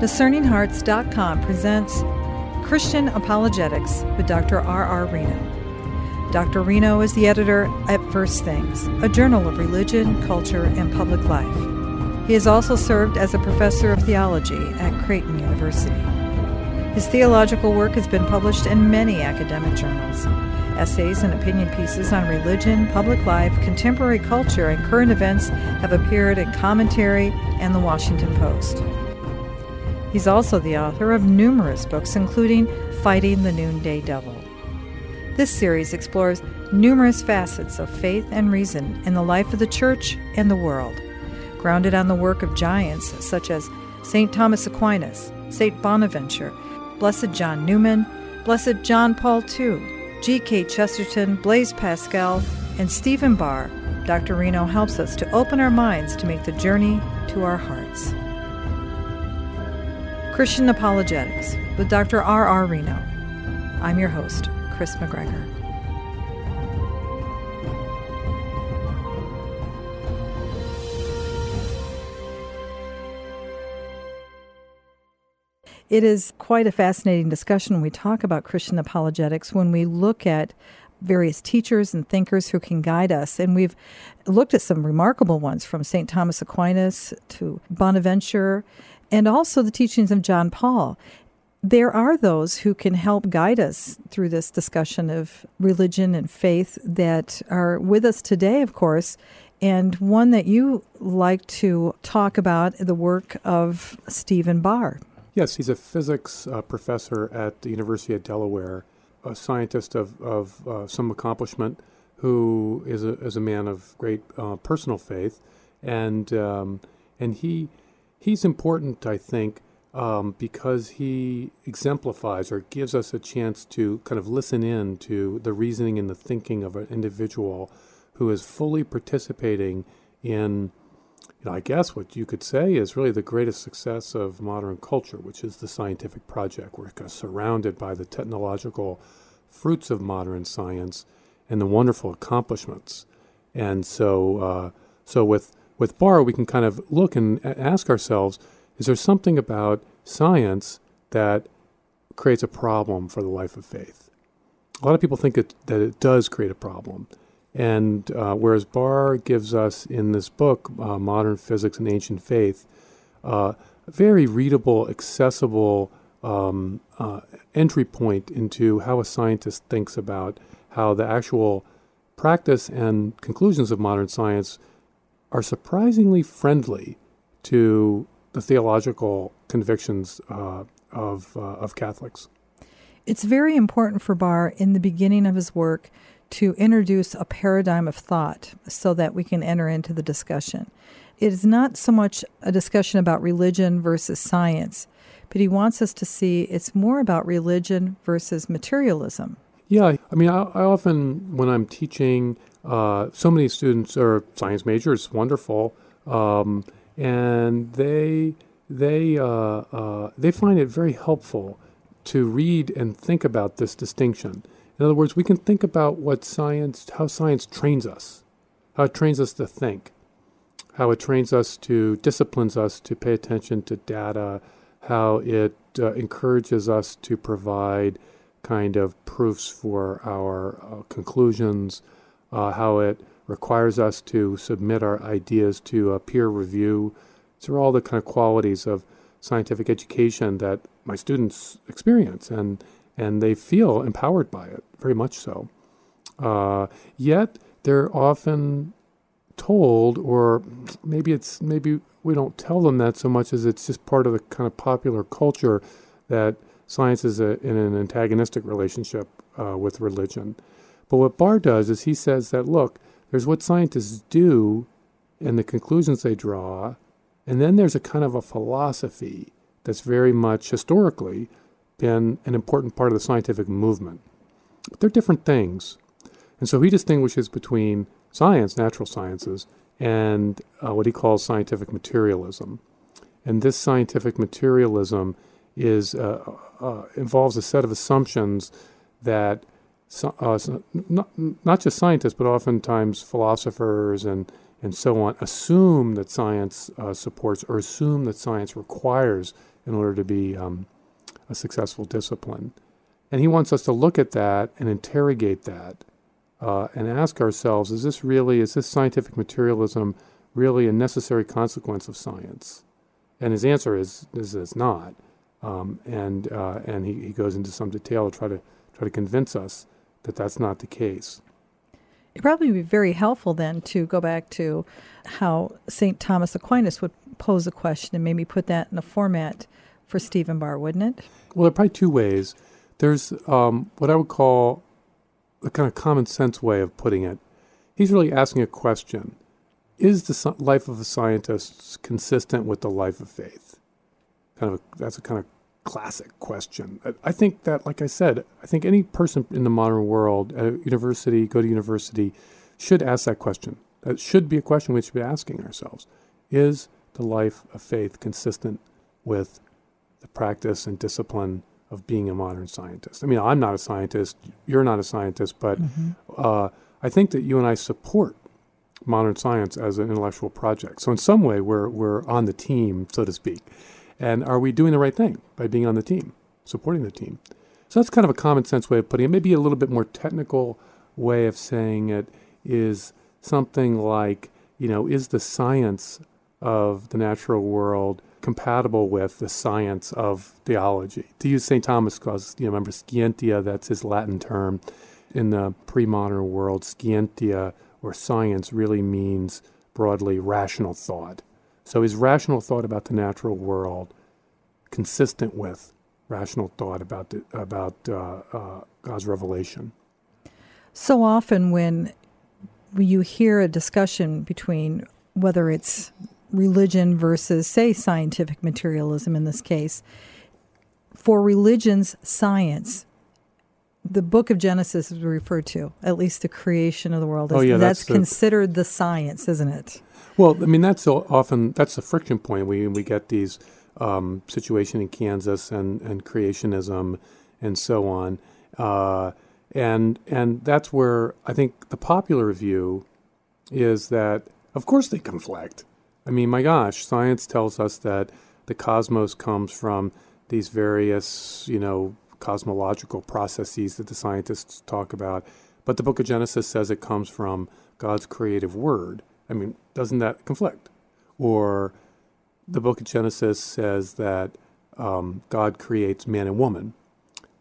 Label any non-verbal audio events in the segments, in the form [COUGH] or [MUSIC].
DiscerningHearts.com presents Christian Apologetics with Dr. R. R. Reno. Dr. Reno is the editor at First Things, a journal of religion, culture, and public life. He has also served as a professor of theology at Creighton University. His theological work has been published in many academic journals. Essays and opinion pieces on religion, public life, contemporary culture, and current events have appeared in Commentary and The Washington Post. He's also the author of numerous books, including Fighting the Noonday Devil. This series explores numerous facets of faith and reason in the life of the church and the world, grounded on the work of giants such as St. Thomas Aquinas, St. Bonaventure, Blessed John Newman, Blessed John Paul II, G.K. Chesterton, Blaise Pascal, and Stephen Barr. Dr. Reno helps us to open our minds to make the journey to our hearts. Christian Apologetics with Dr. R. R. Reno. I'm your host, Kris McGregor. It is quite a fascinating discussion we talk about Christian apologetics when we look at various teachers and thinkers who can guide us. And we've looked at some remarkable ones from St. Thomas Aquinas to Bonaventure and also the teachings of John Paul. There are those who can help guide us through this discussion of religion and faith that are with us today, of course. And one that you like to talk about the work of Stephen Barr. Yes, he's a physics uh, professor at the University of Delaware, a scientist of, of uh, some accomplishment who is a, is a man of great uh, personal faith. And, um, and he he's important, I think, um, because he exemplifies or gives us a chance to kind of listen in to the reasoning and the thinking of an individual who is fully participating in, you know, I guess what you could say is really the greatest success of modern culture, which is the scientific project. We're kind of surrounded by the technological fruits of modern science and the wonderful accomplishments. And so, uh, so with with Barr, we can kind of look and ask ourselves is there something about science that creates a problem for the life of faith? A lot of people think it, that it does create a problem. And uh, whereas Barr gives us in this book, uh, Modern Physics and Ancient Faith, uh, a very readable, accessible um, uh, entry point into how a scientist thinks about how the actual practice and conclusions of modern science are surprisingly friendly to the theological convictions uh, of, uh, of Catholics. It's very important for Barr in the beginning of his work to introduce a paradigm of thought so that we can enter into the discussion. It is not so much a discussion about religion versus science, but he wants us to see it's more about religion versus materialism. Yeah, I mean, I, I often, when I'm teaching, uh, so many students are science majors, wonderful, um, and they they uh, uh, they find it very helpful to read and think about this distinction. In other words, we can think about what science, how science trains us, how it trains us to think, how it trains us to disciplines us to pay attention to data, how it uh, encourages us to provide kind of proofs for our uh, conclusions uh, how it requires us to submit our ideas to a peer review. These are all the kind of qualities of scientific education that my students experience, and and they feel empowered by it, very much so. Uh, yet they're often told, or maybe it's maybe we don't tell them that so much as it's just part of the kind of popular culture that science is a, in an antagonistic relationship uh, with religion. But what Barr does is he says that, look, there's what scientists do and the conclusions they draw, and then there's a kind of a philosophy that's very much historically been an important part of the scientific movement. But they're different things. And so he distinguishes between science, natural sciences, and uh, what he calls scientific materialism. And this scientific materialism is uh, uh, involves a set of assumptions that uh, not, not just scientists, but oftentimes philosophers and, and so on, assume that science uh, supports or assume that science requires in order to be um, a successful discipline. And he wants us to look at that and interrogate that uh, and ask ourselves is this really, is this scientific materialism really a necessary consequence of science? And his answer is, is it's not. Um, and uh, and he, he goes into some detail to try to try to convince us that that's not the case. It probably be very helpful then to go back to how St. Thomas Aquinas would pose a question and maybe put that in a format for Stephen Barr, wouldn't it? Well, there are probably two ways. There's um, what I would call a kind of common sense way of putting it. He's really asking a question Is the life of a scientist consistent with the life of faith? Kind of a, that's a kind of classic question. I think that, like I said, I think any person in the modern world, at a university, go to university, should ask that question. That should be a question we should be asking ourselves. Is the life of faith consistent with the practice and discipline of being a modern scientist. I mean, I'm not a scientist, you're not a scientist, but mm-hmm. uh, I think that you and I support modern science as an intellectual project. So in some way, we're we're on the team, so to speak. And are we doing the right thing by being on the team, supporting the team? So that's kind of a common sense way of putting it. Maybe a little bit more technical way of saying it is something like, you know, is the science of the natural world compatible with the science of theology. To use St. Thomas, because you know, remember scientia, that's his Latin term. In the pre modern world, scientia or science really means broadly rational thought. So is rational thought about the natural world consistent with rational thought about the, about uh, uh, God's revelation? So often when you hear a discussion between whether it's religion versus, say, scientific materialism in this case. For religion's science, the book of Genesis is referred to, at least the creation of the world. Oh, yeah, that's, that's considered the science, isn't it? Well, I mean, that's often that's the friction point. We we get these um, situation in Kansas and, and creationism and so on, uh, and and that's where I think the popular view is that of course they conflict. I mean, my gosh, science tells us that the cosmos comes from these various, you know, cosmological processes that the scientists talk about. But the book of Genesis says it comes from God's creative word. I mean, doesn't that conflict? Or the book of Genesis says that um, God creates man and woman,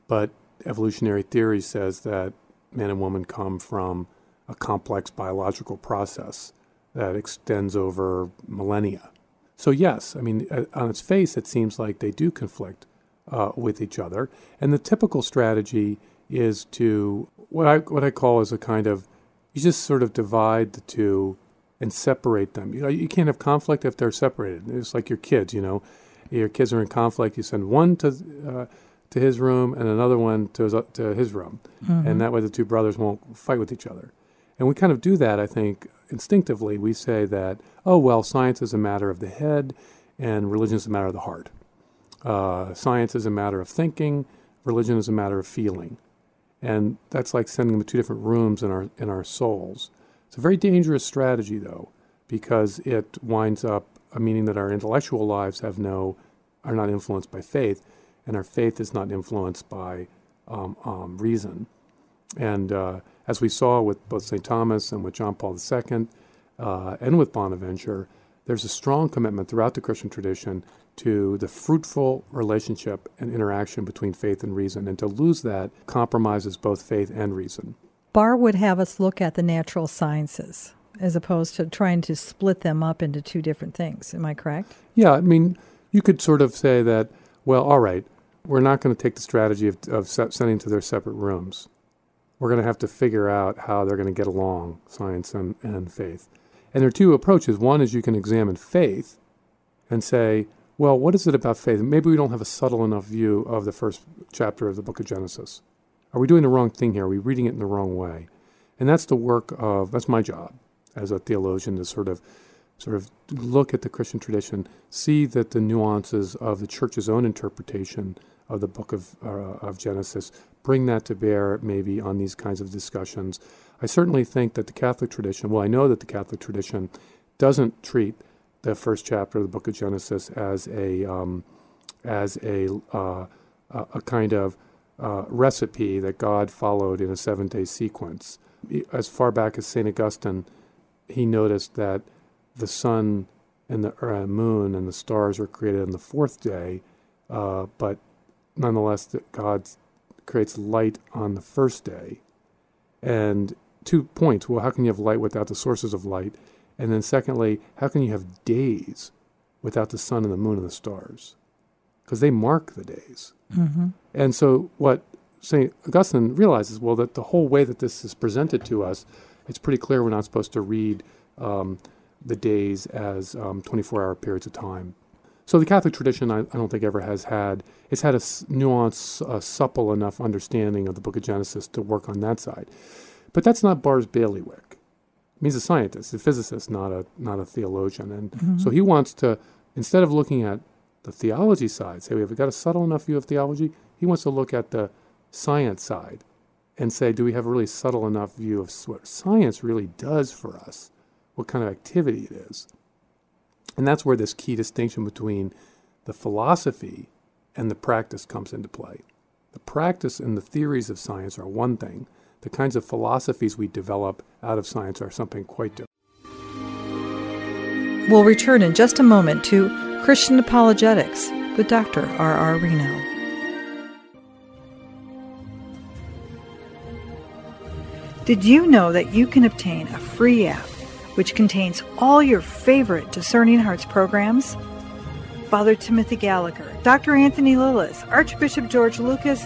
but evolutionary theory says that man and woman come from a complex biological process that extends over millennia. So, yes, I mean, uh, on its face, it seems like they do conflict uh, with each other. And the typical strategy is to what I, what I call is a kind of you just sort of divide the two and separate them. You, know, you can't have conflict if they're separated. It's like your kids, you know. Your kids are in conflict. You send one to uh, to his room and another one to his, to his room, mm-hmm. and that way the two brothers won't fight with each other. And we kind of do that, I think, instinctively. We say that, oh, well, science is a matter of the head and religion is a matter of the heart. Uh, science is a matter of thinking, religion is a matter of feeling. And that's like sending them to two different rooms in our, in our souls. It's a very dangerous strategy, though, because it winds up meaning that our intellectual lives have no, are not influenced by faith, and our faith is not influenced by um, um, reason. And uh, as we saw with both St. Thomas and with John Paul II uh, and with Bonaventure, there's a strong commitment throughout the Christian tradition to the fruitful relationship and interaction between faith and reason. And to lose that compromises both faith and reason. Barr would have us look at the natural sciences as opposed to trying to split them up into two different things. Am I correct? Yeah, I mean, you could sort of say that, well, all right, we're not going to take the strategy of, of sending to their separate rooms we're going to have to figure out how they're going to get along, science and, and faith. And there are two approaches. One is you can examine faith and say, well, what is it about faith? Maybe we don't have a subtle enough view of the first chapter of the book of Genesis. Are we doing the wrong thing here? Are we reading it in the wrong way? And that's the work of, that's my job as a theologian to sort of sort of look at the Christian tradition, see that the nuances of the church's own interpretation of the book of, uh, of Genesis bring that to bear maybe on these kinds of discussions. I certainly think that the Catholic tradition, well, I know that the Catholic tradition doesn't treat the first chapter of the book of Genesis as a, um, as a uh, a kind of uh, recipe that God followed in a seven day sequence. As far back as St. Augustine, he noticed that the sun and the uh, moon and the stars were created on the fourth day, uh, but nonetheless, that God creates light on the first day. And two points well, how can you have light without the sources of light? And then, secondly, how can you have days without the sun and the moon and the stars? Because they mark the days. Mm-hmm. And so, what St. Augustine realizes, well, that the whole way that this is presented to us, it's pretty clear we're not supposed to read um, the days as um, 24 hour periods of time. So the Catholic tradition, I, I, don't think ever has had, it's had a nuanced, uh, supple enough understanding of the book of Genesis to work on that side. But that's not Barr's bailiwick. He's a scientist, a physicist, not a, not a theologian. And mm-hmm. so he wants to, instead of looking at the theology side, say, we've got a subtle enough view of theology, he wants to look at the science side and say, do we have a really subtle enough view of what science really does for us, what kind of activity it is? And that's where this key distinction between the philosophy and the practice comes into play. The practice and the theories of science are one thing, the kinds of philosophies we develop out of science are something quite different. We'll return in just a moment to Christian Apologetics with Dr. R. R. Reno. Did you know that you can obtain a free app which contains all your favorite Discerning Hearts programs? Father Timothy Gallagher, Dr. Anthony Lilles, Archbishop George Lucas,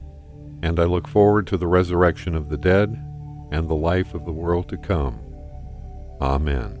and I look forward to the resurrection of the dead and the life of the world to come. Amen.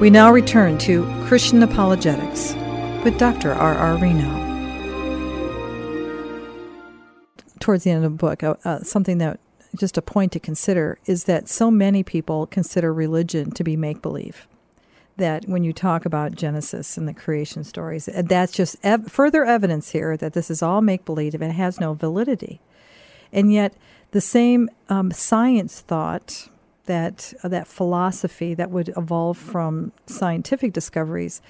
We now return to Christian Apologetics with Dr. R. R. Reno. Towards the end of the book, uh, uh, something that just a point to consider is that so many people consider religion to be make believe. That when you talk about Genesis and the creation stories, uh, that's just ev- further evidence here that this is all make believe and it has no validity. And yet, the same um, science thought that uh, that philosophy that would evolve from scientific discoveries,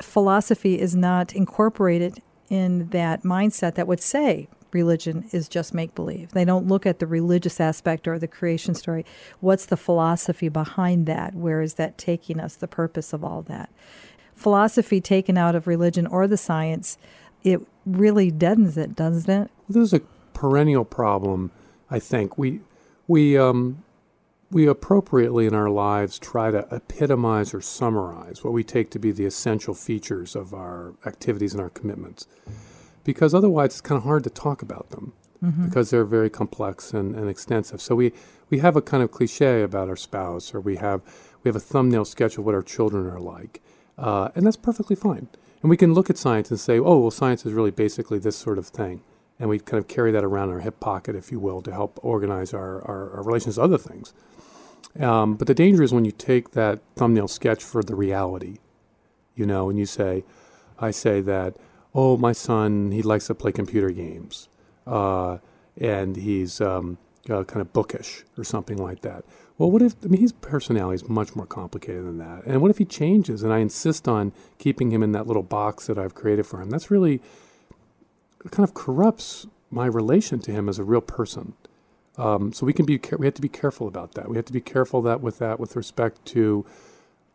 philosophy is not incorporated in that mindset that would say religion is just make believe. They don't look at the religious aspect or the creation story. What's the philosophy behind that? Where is that taking us? The purpose of all that. Philosophy taken out of religion or the science, it really deadens it, doesn't it? This is a perennial problem. I think we we um, we appropriately in our lives try to epitomize or summarize what we take to be the essential features of our activities and our commitments because otherwise it's kind of hard to talk about them mm-hmm. because they're very complex and, and extensive. So we, we have a kind of cliche about our spouse, or we have we have a thumbnail sketch of what our children are like, uh, and that's perfectly fine. And we can look at science and say, oh, well, science is really basically this sort of thing, and we kind of carry that around in our hip pocket, if you will, to help organize our, our, our relations to other things. Um, but the danger is when you take that thumbnail sketch for the reality, you know, and you say, I say that oh, my son, he likes to play computer games, uh, and he's um, uh, kind of bookish or something like that. Well, what if, I mean, his personality is much more complicated than that. And what if he changes and I insist on keeping him in that little box that I've created for him? That's really kind of corrupts my relation to him as a real person. Um, so we can be we have to be careful about that. We have to be careful that with that with respect to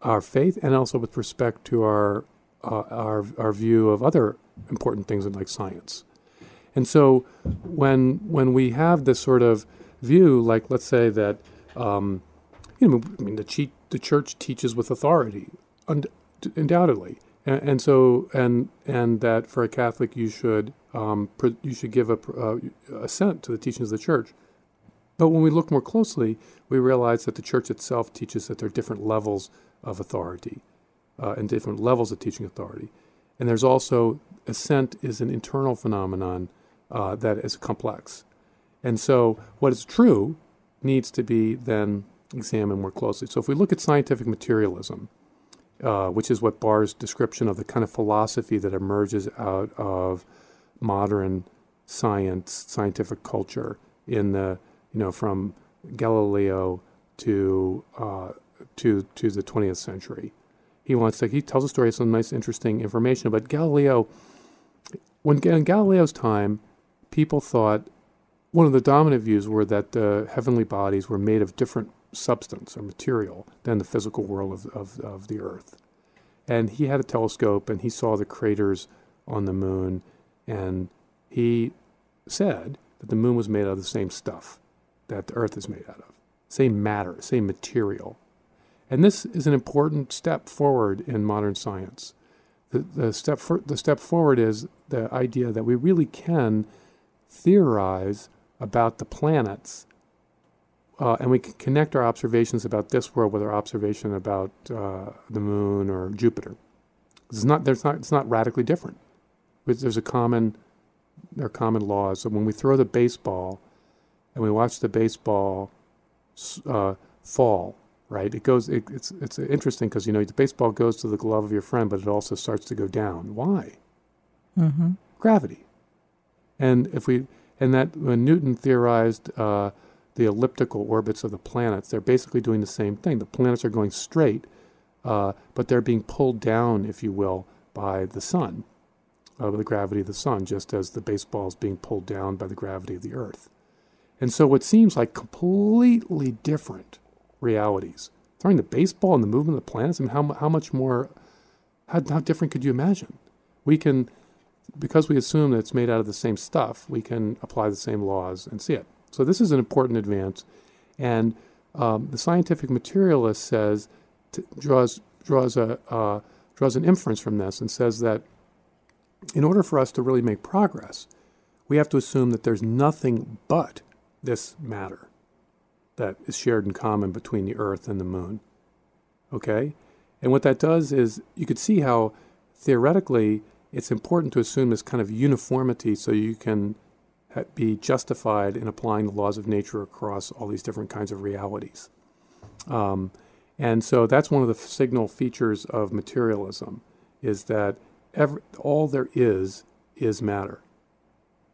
our faith and also with respect to our uh, our our view of other important things like science. And so when when we have this sort of view, like let's say that um, you know, I mean, the, che- the church teaches with authority, und- undoubtedly, and, and, so and and that for a Catholic you should um, you should give a uh, assent to the teachings of the church. But when we look more closely, we realize that the church itself teaches that there are different levels of authority uh, and different levels of teaching authority. And there's also assent is an internal phenomenon uh, that is complex. And so what is true needs to be then examined more closely. So if we look at scientific materialism, uh, which is what Barr's description of the kind of philosophy that emerges out of modern science, scientific culture in the, you know, from Galileo to, uh, to, to the 20th century he wants to, he tells a story some nice, interesting information. But Galileo, when in Galileo's time, people thought one of the dominant views were that the heavenly bodies were made of different substance or material than the physical world of, of, of the earth. And he had a telescope and he saw the craters on the moon, and he said that the moon was made out of the same stuff that the earth is made out of, same matter, same material. And this is an important step forward in modern science. The, the, step, for, the step forward is the idea that we really can theorize about the planets uh, and we can connect our observations about this world with our observation about uh, the moon or Jupiter. It's not, there's not, it's not radically different. There's a common, there are common laws. So when we throw the baseball and we watch the baseball uh, fall, right? It goes. It, it's it's interesting because you know the baseball goes to the glove of your friend, but it also starts to go down. Why? Mm-hmm. Gravity. And if we and that when Newton theorized uh, the elliptical orbits of the planets, they're basically doing the same thing. The planets are going straight, uh, but they're being pulled down, if you will, by the sun, uh, by the gravity of the sun, just as the baseball is being pulled down by the gravity of the Earth. And so, what seems like completely different realities. Throwing the baseball and the movement of the planets, I mean, how, how much more, how, how different could you imagine? We can, because we assume that it's made out of the same stuff, we can apply the same laws and see it. So this is an important advance. And um, the scientific materialist says t- draws draws a uh, draws an inference from this and says that in order for us to really make progress, we have to assume that there's nothing but this matter that is shared in common between the Earth and the Moon. Okay, and what that does is you could see how theoretically it's important to assume this kind of uniformity so you can be justified in applying the laws of nature across all these different kinds of realities. Um, and so that's one of the signal features of materialism is that every, all there is is matter.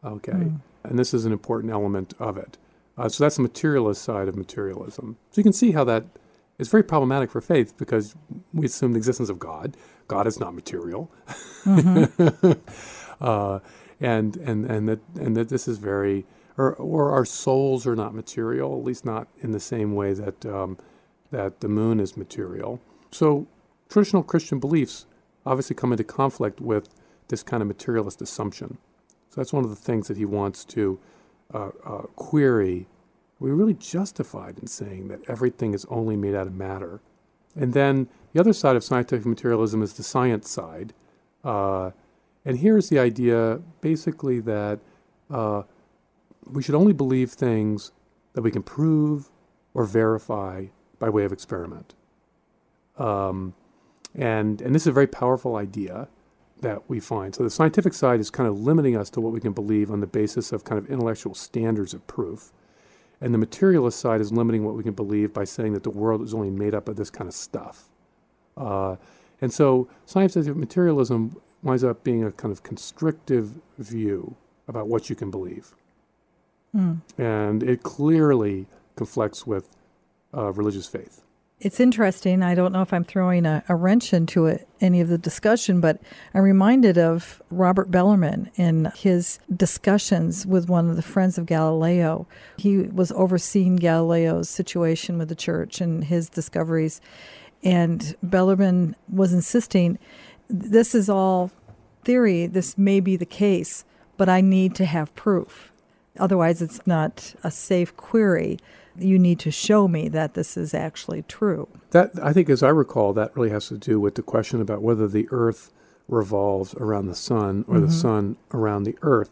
Okay. Mm. And this is an important element of it. Uh, so that's the materialist side of materialism. So you can see how that is very problematic for faith because we assume the existence of God. God is not material. Mm-hmm. [LAUGHS] uh, and, and, and, that, and that this is very, or, or our souls are not material, at least not in the same way that, um, that the moon is material. So traditional Christian beliefs obviously come into conflict with this kind of materialist assumption. So that's one of the things that he wants to uh, uh, query. We're really justified in saying that everything is only made out of matter. And then the other side of scientific materialism is the science side. Uh, and here's the idea basically that uh, we should only believe things that we can prove or verify by way of experiment. Um, and, and this is a very powerful idea that we find. So the scientific side is kind of limiting us to what we can believe on the basis of kind of intellectual standards of proof. And the materialist side is limiting what we can believe by saying that the world is only made up of this kind of stuff. Uh, and so scientific materialism winds up being a kind of constrictive view about what you can believe. Mm. And it clearly conflicts with uh, religious faith it's interesting. I don't know if I'm throwing a, a wrench into it, any of the discussion, but I'm reminded of Robert Bellarmine in his discussions with one of the friends of Galileo. He was overseeing Galileo's situation with the church and his discoveries. And Bellarmine was insisting this is all theory, this may be the case, but I need to have proof. Otherwise, it's not a safe query you need to show me that this is actually true. That I think, as I recall, that really has to do with the question about whether the Earth revolves around the sun or mm-hmm. the sun around the Earth.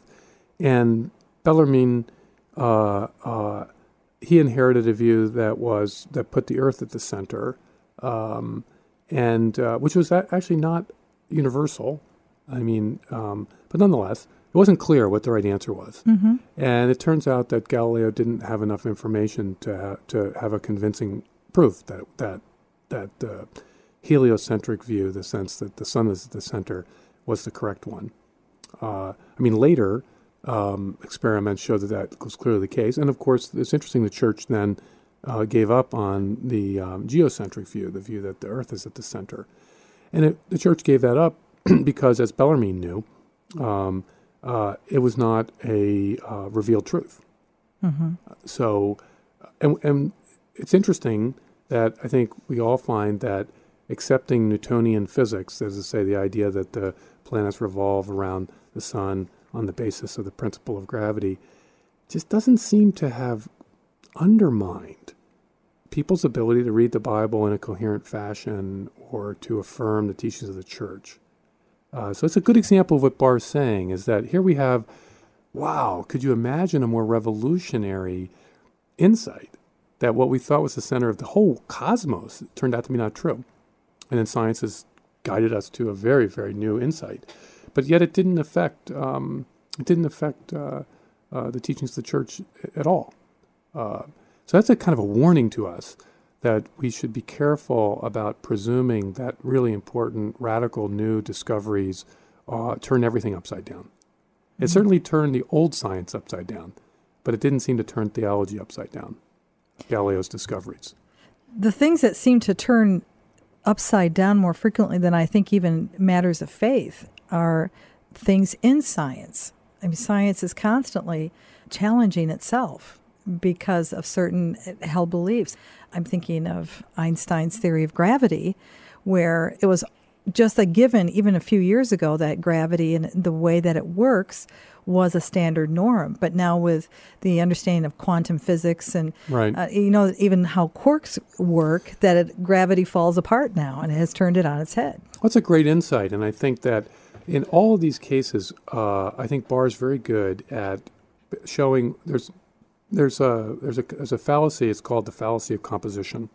And Bellarmine, uh, uh, he inherited a view that was that put the Earth at the center, um, and uh, which was actually not universal. I mean, um, but nonetheless, it wasn't clear what the right answer was. Mm-hmm. And it turns out that Galileo didn't have enough information to ha- to have a convincing proof that that that uh, heliocentric view, the sense that the sun is at the center, was the correct one. Uh, I mean, later um, experiments showed that that was clearly the case. And of course, it's interesting. The church then uh, gave up on the um, geocentric view, the view that the Earth is at the center, and it, the church gave that up [CLEARS THROAT] because, as Bellarmine knew. Um, uh, it was not a uh, revealed truth. Mm-hmm. So, and, and it's interesting that I think we all find that accepting Newtonian physics, as I say, the idea that the planets revolve around the sun on the basis of the principle of gravity, just doesn't seem to have undermined people's ability to read the Bible in a coherent fashion or to affirm the teachings of the church. Uh, so it's a good example of what Barr's saying is that here we have, wow, could you imagine a more revolutionary insight that what we thought was the center of the whole cosmos turned out to be not true? And then science has guided us to a very, very new insight. But yet it didn't affect, um, it didn't affect uh, uh, the teachings of the church at all. Uh, so that's a kind of a warning to us that we should be careful about presuming that really important, radical new discoveries uh, turn everything upside down. It mm-hmm. certainly turned the old science upside down, but it didn't seem to turn theology upside down, Galileo's discoveries. The things that seem to turn upside down more frequently than I think even matters of faith are things in science. I mean, science is constantly challenging itself because of certain held beliefs. I'm thinking of Einstein's theory of gravity, where it was just a given even a few years ago that gravity and the way that it works was a standard norm. But now with the understanding of quantum physics and Right. uh, you know even how quarks work, that it, gravity falls apart now and it has turned it on its head. That's a great insight, and I think that in all of these cases, uh, I think Barr is very good at showing there's there's a there's a there's a fallacy. It's called the fallacy of composition,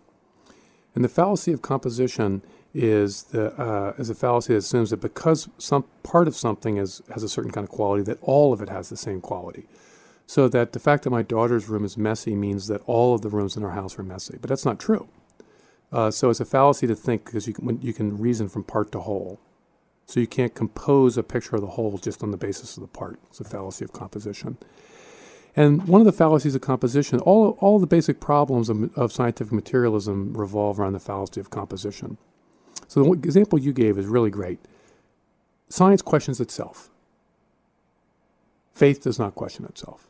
and the fallacy of composition is the uh, is a fallacy that assumes that because some part of something is has a certain kind of quality, that all of it has the same quality. So that the fact that my daughter's room is messy means that all of the rooms in our house are messy, but that's not true. Uh, so it's a fallacy to think because you can, when you can reason from part to whole. So you can't compose a picture of the whole just on the basis of the part. It's a fallacy of composition. And one of the fallacies of composition, all, all the basic problems of, of scientific materialism revolve around the fallacy of composition. So the example you gave is really great. Science questions itself. Faith does not question itself.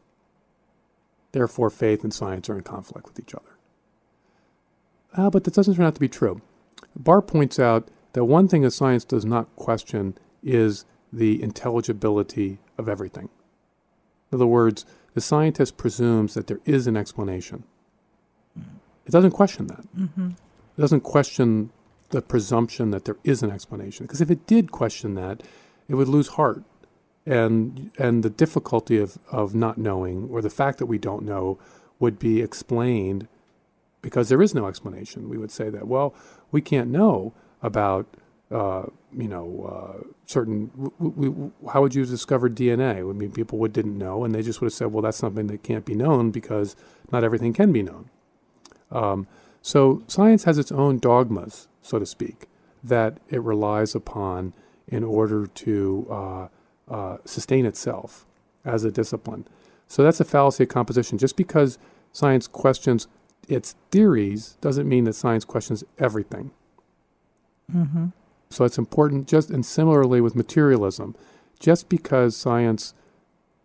Therefore, faith and science are in conflict with each other. Uh, but that doesn't turn out to be true. Barr points out that one thing that science does not question is the intelligibility of everything. In other words, the scientist presumes that there is an explanation. It doesn't question that. Mm-hmm. It doesn't question the presumption that there is an explanation. Because if it did question that, it would lose heart. And, and the difficulty of, of not knowing, or the fact that we don't know, would be explained because there is no explanation. We would say that, well, we can't know about, uh, you know, uh, certain. W- w- how would you have discovered DNA? I mean, people would didn't know, and they just would have said, well, that's something that can't be known because not everything can be known. Um, so science has its own dogmas, so to speak, that it relies upon in order to uh, uh, sustain itself as a discipline. So that's a fallacy of composition. Just because science questions its theories doesn't mean that science questions everything. Mm-hmm. So it's important, just and similarly with materialism, just because science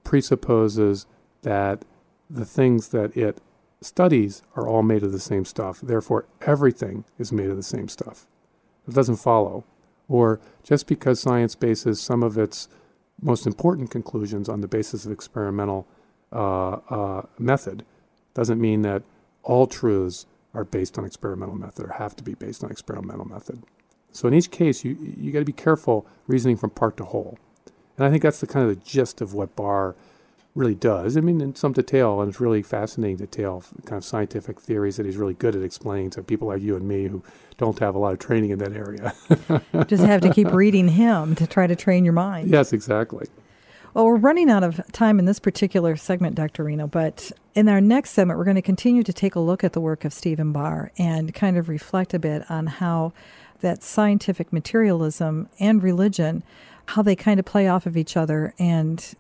presupposes that the things that it studies are all made of the same stuff, therefore everything is made of the same stuff. It doesn't follow. Or just because science bases some of its most important conclusions on the basis of experimental uh, uh, method doesn't mean that all truths are based on experimental method or have to be based on experimental method. So in each case, you you got to be careful reasoning from part to whole, and I think that's the kind of the gist of what Barr really does. I mean, in some detail, and it's really fascinating detail, kind of scientific theories that he's really good at explaining to people like you and me who don't have a lot of training in that area. [LAUGHS] Just have to keep reading him to try to train your mind. yes, exactly. Well, we're running out of time in this particular segment, Dr. Reno, but in our next segment, we're going to continue to take a look at the work of Stephen Barr and kind of reflect a bit on how that scientific materialism and religion, how they kind of play off of each other and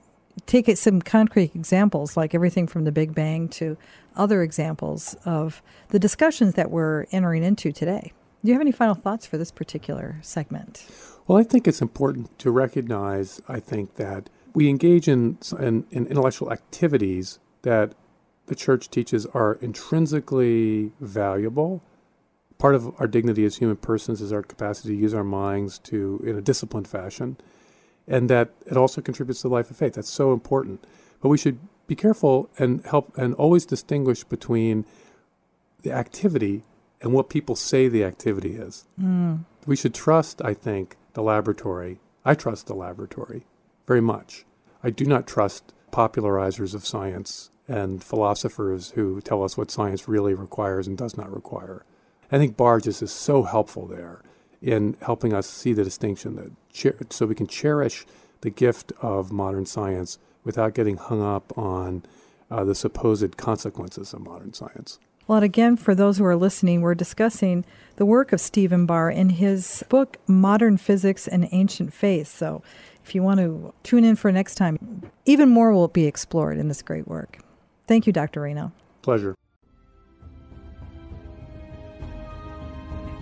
take it some concrete examples, like everything from the Big Bang to other examples of the discussions that we're entering into today. Do you have any final thoughts for this particular segment? Well, I think it's important to recognize, I think, that we engage in, in, in intellectual activities that the church teaches are intrinsically valuable. Part of our dignity as human persons is our capacity to use our minds to in a disciplined fashion, and that it also contributes to the life of faith. That's so important. But we should be careful and help and always distinguish between the activity and what people say the activity is. Mm. We should trust, I think, the laboratory. I trust the laboratory very much. I do not trust popularizers of science and philosophers who tell us what science really requires and does not require. I think Barr just is so helpful there in helping us see the distinction that cher- so we can cherish the gift of modern science without getting hung up on uh, the supposed consequences of modern science. Well, and again, for those who are listening, we're discussing the work of Stephen Barr in his book, Modern Physics and Ancient Faith. So if you want to tune in for next time, even more will be explored in this great work. Thank you, Dr. Reno. Pleasure.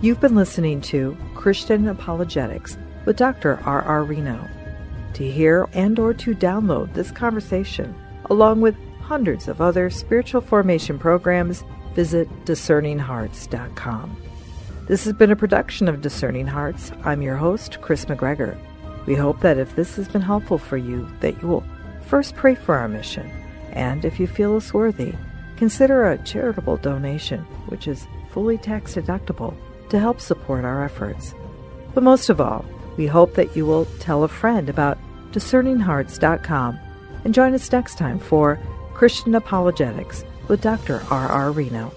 You've been listening to Christian Apologetics with Dr. R. R. Reno. To hear and or to download this conversation, along with hundreds of other spiritual formation programs, visit discerninghearts.com. This has been a production of Discerning Hearts. I'm your host, Kris McGregor. We hope that if this has been helpful for you, that you will first pray for our mission, and if you feel us worthy, consider a charitable donation, which is fully tax deductible, to help support our efforts. But most of all, we hope that you will tell a friend about discerninghearts.com and join us next time for Christian Apologetics with Dr. R.R. Reno.